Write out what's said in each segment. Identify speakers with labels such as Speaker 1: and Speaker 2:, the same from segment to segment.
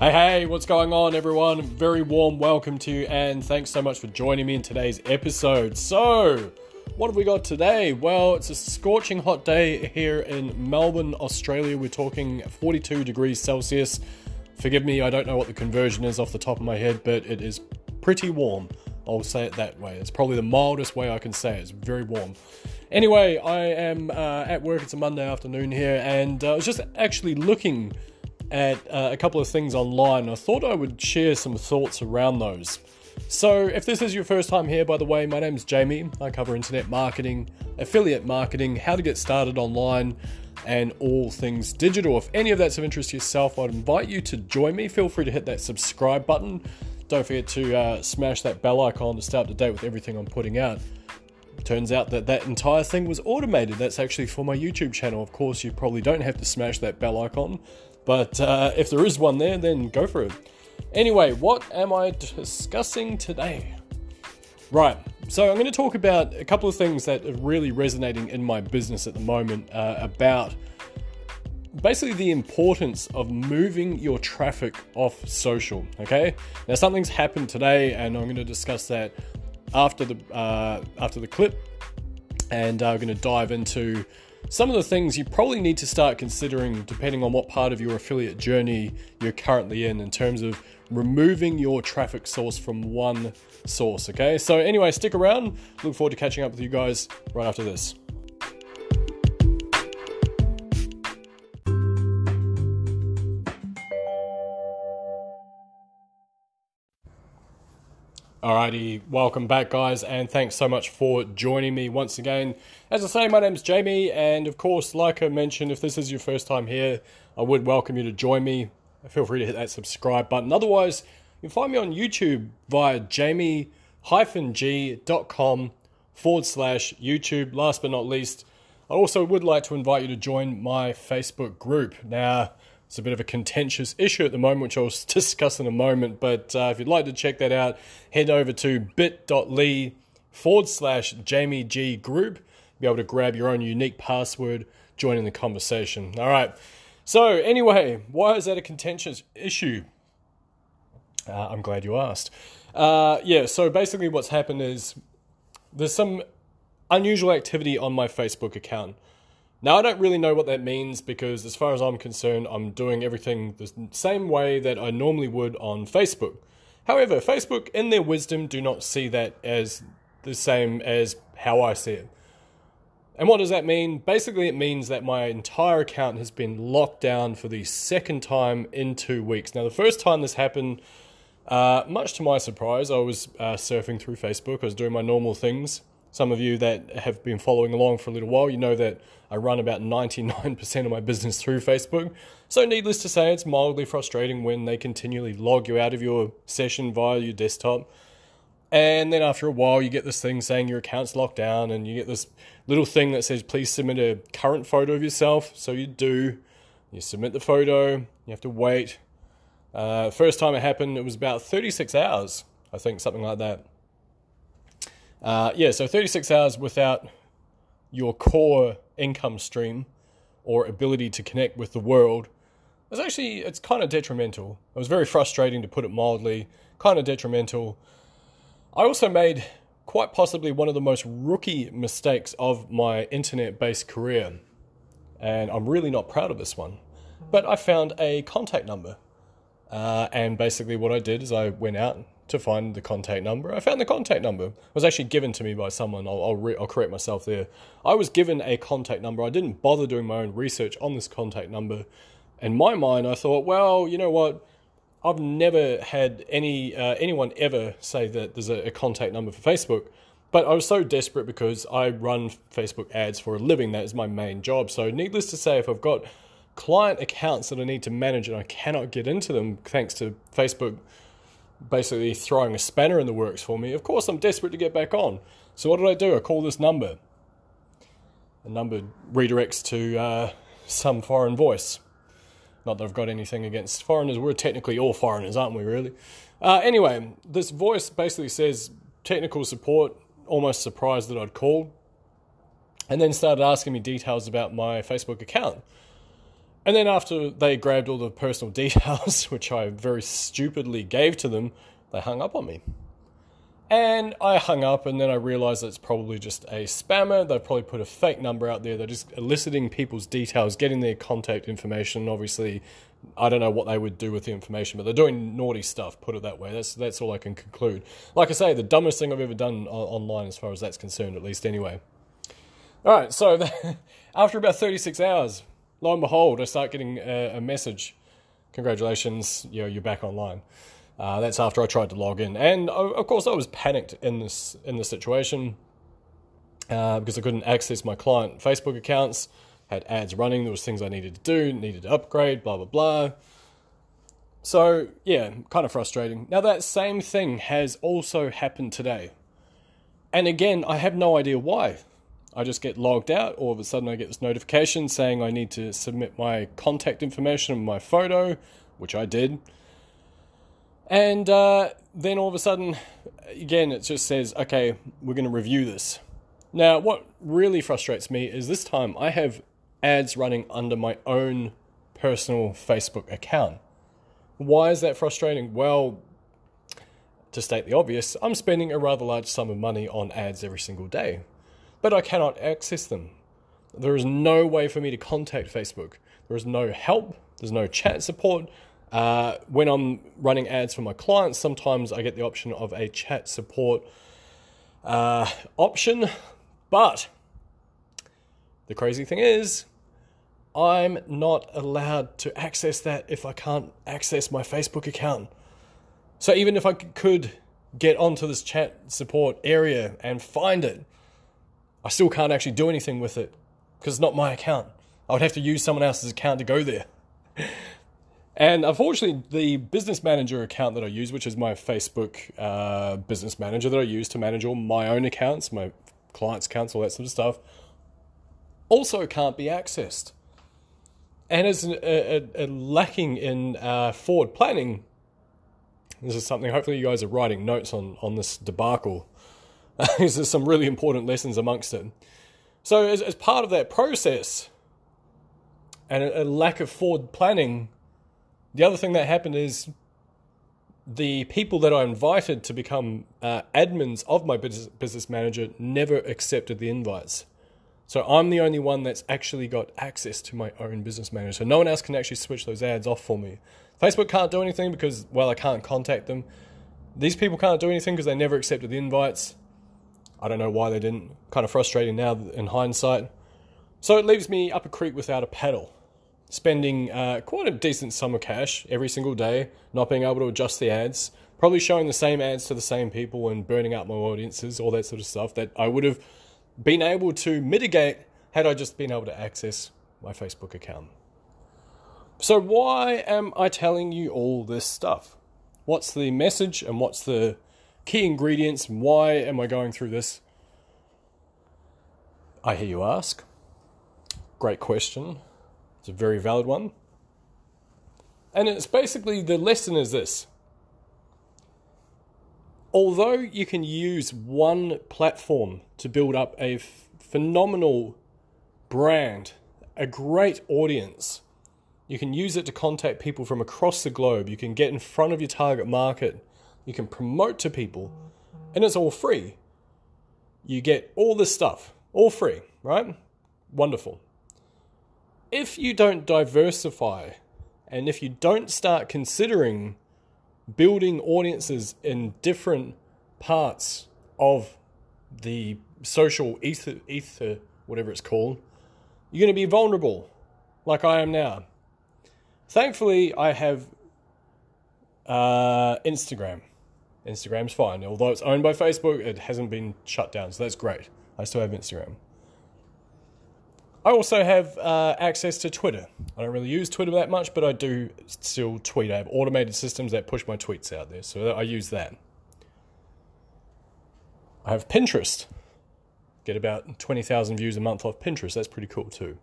Speaker 1: Hey, hey, what's going on, everyone? Very warm welcome to you, and thanks so much for joining me in today's episode. So, what have we got today? Well, it's a scorching hot day here in Melbourne, Australia. We're talking 42 degrees Celsius. Forgive me, I don't know what the conversion is off the top of my head, but it is pretty warm. I'll say it that way. It's probably the mildest way I can say it. It's very warm. Anyway, I am uh, at work. It's a Monday afternoon here, and uh, I was just actually looking at uh, a couple of things online. I thought I would share some thoughts around those. So, if this is your first time here, by the way, my name is Jamie. I cover internet marketing, affiliate marketing, how to get started online, and all things digital. If any of that's of interest to yourself, I'd invite you to join me. Feel free to hit that subscribe button. Don't forget to uh, smash that bell icon to stay up to date with everything I'm putting out. Turns out that that entire thing was automated. That's actually for my YouTube channel. Of course, you probably don't have to smash that bell icon, but uh, if there is one there, then go for it. Anyway, what am I discussing today? Right, so I'm going to talk about a couple of things that are really resonating in my business at the moment uh, about basically the importance of moving your traffic off social. Okay, now something's happened today, and I'm going to discuss that after the uh, after the clip, and I'm going to dive into some of the things you probably need to start considering depending on what part of your affiliate journey you're currently in in terms of removing your traffic source from one source okay? So anyway stick around. Look forward to catching up with you guys right after this Alrighty, welcome back, guys, and thanks so much for joining me once again. As I say, my name is Jamie, and of course, like I mentioned, if this is your first time here, I would welcome you to join me. Feel free to hit that subscribe button. Otherwise, you can find me on YouTube via jamie-g.com forward slash YouTube. Last but not least, I also would like to invite you to join my Facebook group. Now, it's a bit of a contentious issue at the moment, which I'll discuss in a moment. But uh, if you'd like to check that out, head over to bit.ly forward slash Jamie G group. Be able to grab your own unique password, join in the conversation. All right. So, anyway, why is that a contentious issue? Uh, I'm glad you asked. Uh, yeah, so basically, what's happened is there's some unusual activity on my Facebook account. Now, I don't really know what that means because, as far as I'm concerned, I'm doing everything the same way that I normally would on Facebook. However, Facebook, in their wisdom, do not see that as the same as how I see it. And what does that mean? Basically, it means that my entire account has been locked down for the second time in two weeks. Now, the first time this happened, uh, much to my surprise, I was uh, surfing through Facebook, I was doing my normal things. Some of you that have been following along for a little while, you know that I run about 99% of my business through Facebook. So, needless to say, it's mildly frustrating when they continually log you out of your session via your desktop. And then after a while, you get this thing saying your account's locked down, and you get this little thing that says, please submit a current photo of yourself. So, you do. You submit the photo, you have to wait. Uh, first time it happened, it was about 36 hours, I think, something like that. Uh, yeah, so 36 hours without your core income stream or ability to connect with the world is actually it's kind of detrimental. It was very frustrating to put it mildly, kind of detrimental. I also made quite possibly one of the most rookie mistakes of my internet-based career. And I'm really not proud of this one. But I found a contact number. Uh, and basically what I did is I went out to find the contact number. I found the contact number. It was actually given to me by someone. I'll, I'll, re- I'll, correct myself there. I was given a contact number. I didn't bother doing my own research on this contact number. In my mind, I thought, well, you know what? I've never had any uh, anyone ever say that there's a, a contact number for Facebook. But I was so desperate because I run Facebook ads for a living. That is my main job. So, needless to say, if I've got client accounts that I need to manage and I cannot get into them thanks to Facebook basically throwing a spanner in the works for me. Of course, I'm desperate to get back on. So what did I do? I call this number. The number redirects to uh, some foreign voice. Not that I've got anything against foreigners. We're technically all foreigners, aren't we, really? Uh, anyway, this voice basically says technical support, almost surprised that I'd called, and then started asking me details about my Facebook account. And then after they grabbed all the personal details, which I very stupidly gave to them, they hung up on me. And I hung up, and then I realized that it's probably just a spammer. They've probably put a fake number out there. They're just eliciting people's details, getting their contact information. Obviously, I don't know what they would do with the information, but they're doing naughty stuff. Put it that way. That's that's all I can conclude. Like I say, the dumbest thing I've ever done online, as far as that's concerned, at least anyway. All right, so after about 36 hours, lo and behold, I start getting a, a message. Congratulations, you know, you're back online. Uh, that's after I tried to log in, and of course I was panicked in this in this situation uh, because I couldn't access my client Facebook accounts. Had ads running. There was things I needed to do, needed to upgrade, blah blah blah. So yeah, kind of frustrating. Now that same thing has also happened today, and again I have no idea why. I just get logged out. All of a sudden, I get this notification saying I need to submit my contact information and my photo, which I did. And uh, then all of a sudden, again, it just says, okay, we're going to review this. Now, what really frustrates me is this time I have ads running under my own personal Facebook account. Why is that frustrating? Well, to state the obvious, I'm spending a rather large sum of money on ads every single day, but I cannot access them. There is no way for me to contact Facebook. There is no help, there's no chat support, uh, when I'm running ads for my clients, sometimes I get the option of a chat support uh, option, but the crazy thing is, I'm not allowed to access that if I can't access my Facebook account. So even if I could get onto this chat support area and find it, I still can't actually do anything with it because it's not my account. I would have to use someone else's account to go there. And unfortunately, the business manager account that I use, which is my Facebook uh, business manager that I use to manage all my own accounts, my clients' accounts, all that sort of stuff, also can't be accessed. And as a, a, a lacking in uh, forward planning, this is something hopefully you guys are writing notes on, on this debacle. There's some really important lessons amongst it. So, as, as part of that process and a, a lack of forward planning, the other thing that happened is the people that I invited to become uh, admins of my business, business manager never accepted the invites. So I'm the only one that's actually got access to my own business manager. So no one else can actually switch those ads off for me. Facebook can't do anything because, well, I can't contact them. These people can't do anything because they never accepted the invites. I don't know why they didn't. Kind of frustrating now in hindsight. So it leaves me up a creek without a paddle spending uh, quite a decent sum of cash every single day, not being able to adjust the ads, probably showing the same ads to the same people and burning out my audiences, all that sort of stuff that I would have been able to mitigate had I just been able to access my Facebook account. So, why am I telling you all this stuff? What's the message and what's the key ingredients? Why am I going through this? I hear you ask. Great question. It's a very valid one. And it's basically the lesson is this. Although you can use one platform to build up a f- phenomenal brand, a great audience, you can use it to contact people from across the globe. You can get in front of your target market. You can promote to people, and it's all free. You get all this stuff, all free, right? Wonderful if you don't diversify and if you don't start considering building audiences in different parts of the social ether, ether whatever it's called, you're going to be vulnerable, like I am now. Thankfully, I have uh, Instagram. Instagram's fine. Although it's owned by Facebook, it hasn't been shut down, so that's great. I still have Instagram. I also have uh, access to Twitter. I don't really use Twitter that much, but I do still tweet. I have automated systems that push my tweets out there, so I use that. I have Pinterest. Get about 20,000 views a month off Pinterest. That's pretty cool too.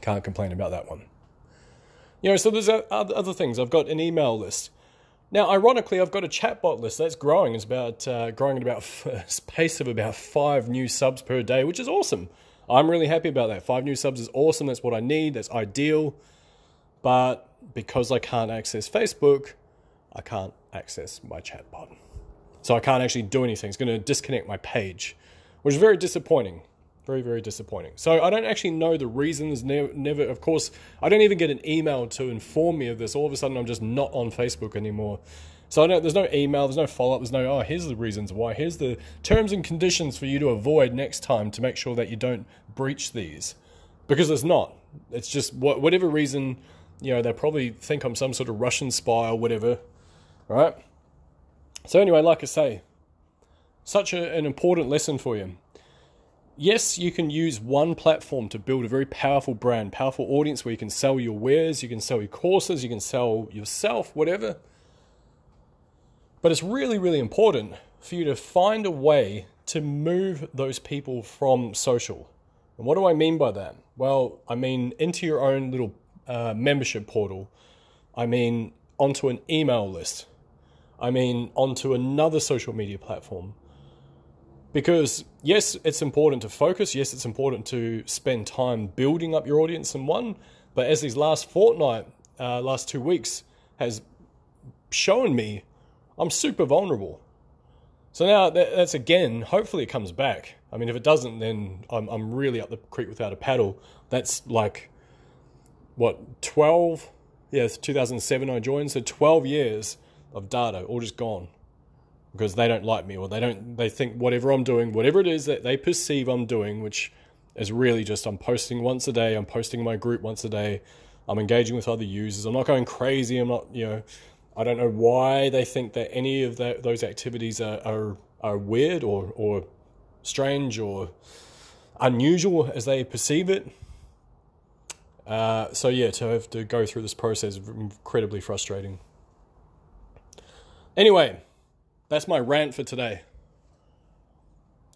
Speaker 1: Can't complain about that one. You know, so there's other things. I've got an email list. Now, ironically, I've got a chatbot list that's growing. It's about uh, growing at about a pace of about five new subs per day, which is awesome. I'm really happy about that. Five new subs is awesome. That's what I need. That's ideal. But because I can't access Facebook, I can't access my chatbot. So I can't actually do anything. It's going to disconnect my page, which is very disappointing. Very, very disappointing. So I don't actually know the reasons. Never, never, of course, I don't even get an email to inform me of this. All of a sudden, I'm just not on Facebook anymore. So there's no email, there's no follow up, there's no, oh, here's the reasons why, here's the terms and conditions for you to avoid next time to make sure that you don't breach these. Because it's not. It's just whatever reason, you know, they probably think I'm some sort of Russian spy or whatever, right? So, anyway, like I say, such a, an important lesson for you yes, you can use one platform to build a very powerful brand, powerful audience where you can sell your wares, you can sell your courses, you can sell yourself, whatever. But it's really, really important for you to find a way to move those people from social. And what do I mean by that? Well, I mean into your own little uh, membership portal. I mean onto an email list. I mean onto another social media platform. Because, yes, it's important to focus. Yes, it's important to spend time building up your audience in one. But as these last fortnight, uh, last two weeks has shown me, I'm super vulnerable. So now that's again, hopefully it comes back. I mean, if it doesn't, then I'm, I'm really up the creek without a paddle. That's like, what, 12? Yeah, 2007 I joined. So 12 years of data all just gone because they don't like me or they don't they think whatever I'm doing, whatever it is that they perceive I'm doing, which is really just I'm posting once a day, I'm posting my group once a day, I'm engaging with other users. I'm not going crazy. I'm not, you know, I don't know why they think that any of that, those activities are, are are weird or or strange or unusual as they perceive it. Uh, so yeah, to have to go through this process is incredibly frustrating. Anyway, that's my rant for today.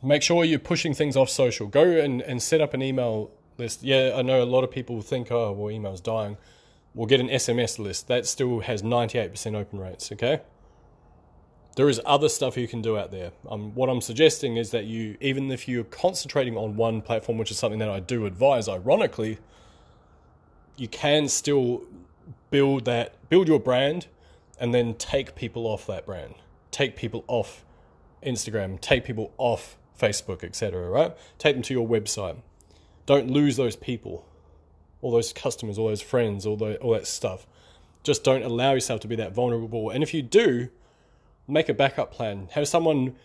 Speaker 1: Make sure you're pushing things off social. Go and, and set up an email list. Yeah, I know a lot of people think, oh, well, email's dying. We'll get an SMS list. That still has 98% open rates, okay? There is other stuff you can do out there. Um, what I'm suggesting is that you, even if you're concentrating on one platform, which is something that I do advise, ironically, you can still build that, build your brand, and then take people off that brand take people off Instagram, take people off Facebook, etc. Right? Take them to your website. Don't lose those people, all those customers, all those friends, all the, all that stuff. Just don't allow yourself to be that vulnerable. And if you do, make a backup plan. Have someone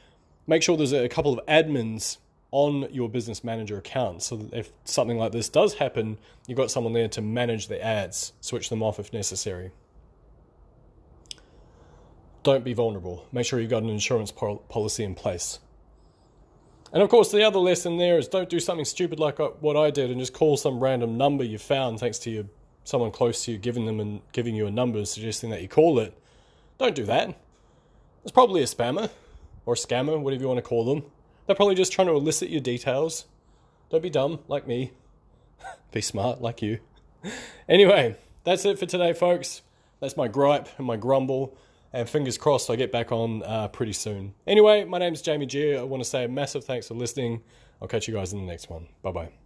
Speaker 1: make sure there's a couple of admins on your business manager account so that if something like this does happen, you've got someone there to manage the ads, switch them off if necessary don't be vulnerable. Make sure you've got an insurance policy in place. And of course, the other lesson there is don't do something stupid like uh, what I did and just call some random number you found thanks to your, someone close to you giving them and giving you a number and suggesting that you call it. Don't do that. It's probably a spammer or a scammer, whatever you want to call them. They're probably just trying to elicit your details. Don't be dumb like me. be smart like you. anyway, that's it for today, folks. That's my gripe and my grumble and fingers crossed I get back on uh, pretty soon. Anyway, my name is Jamie G. I want to say a massive thanks for listening. I'll catch you guys in the next one. Bye bye.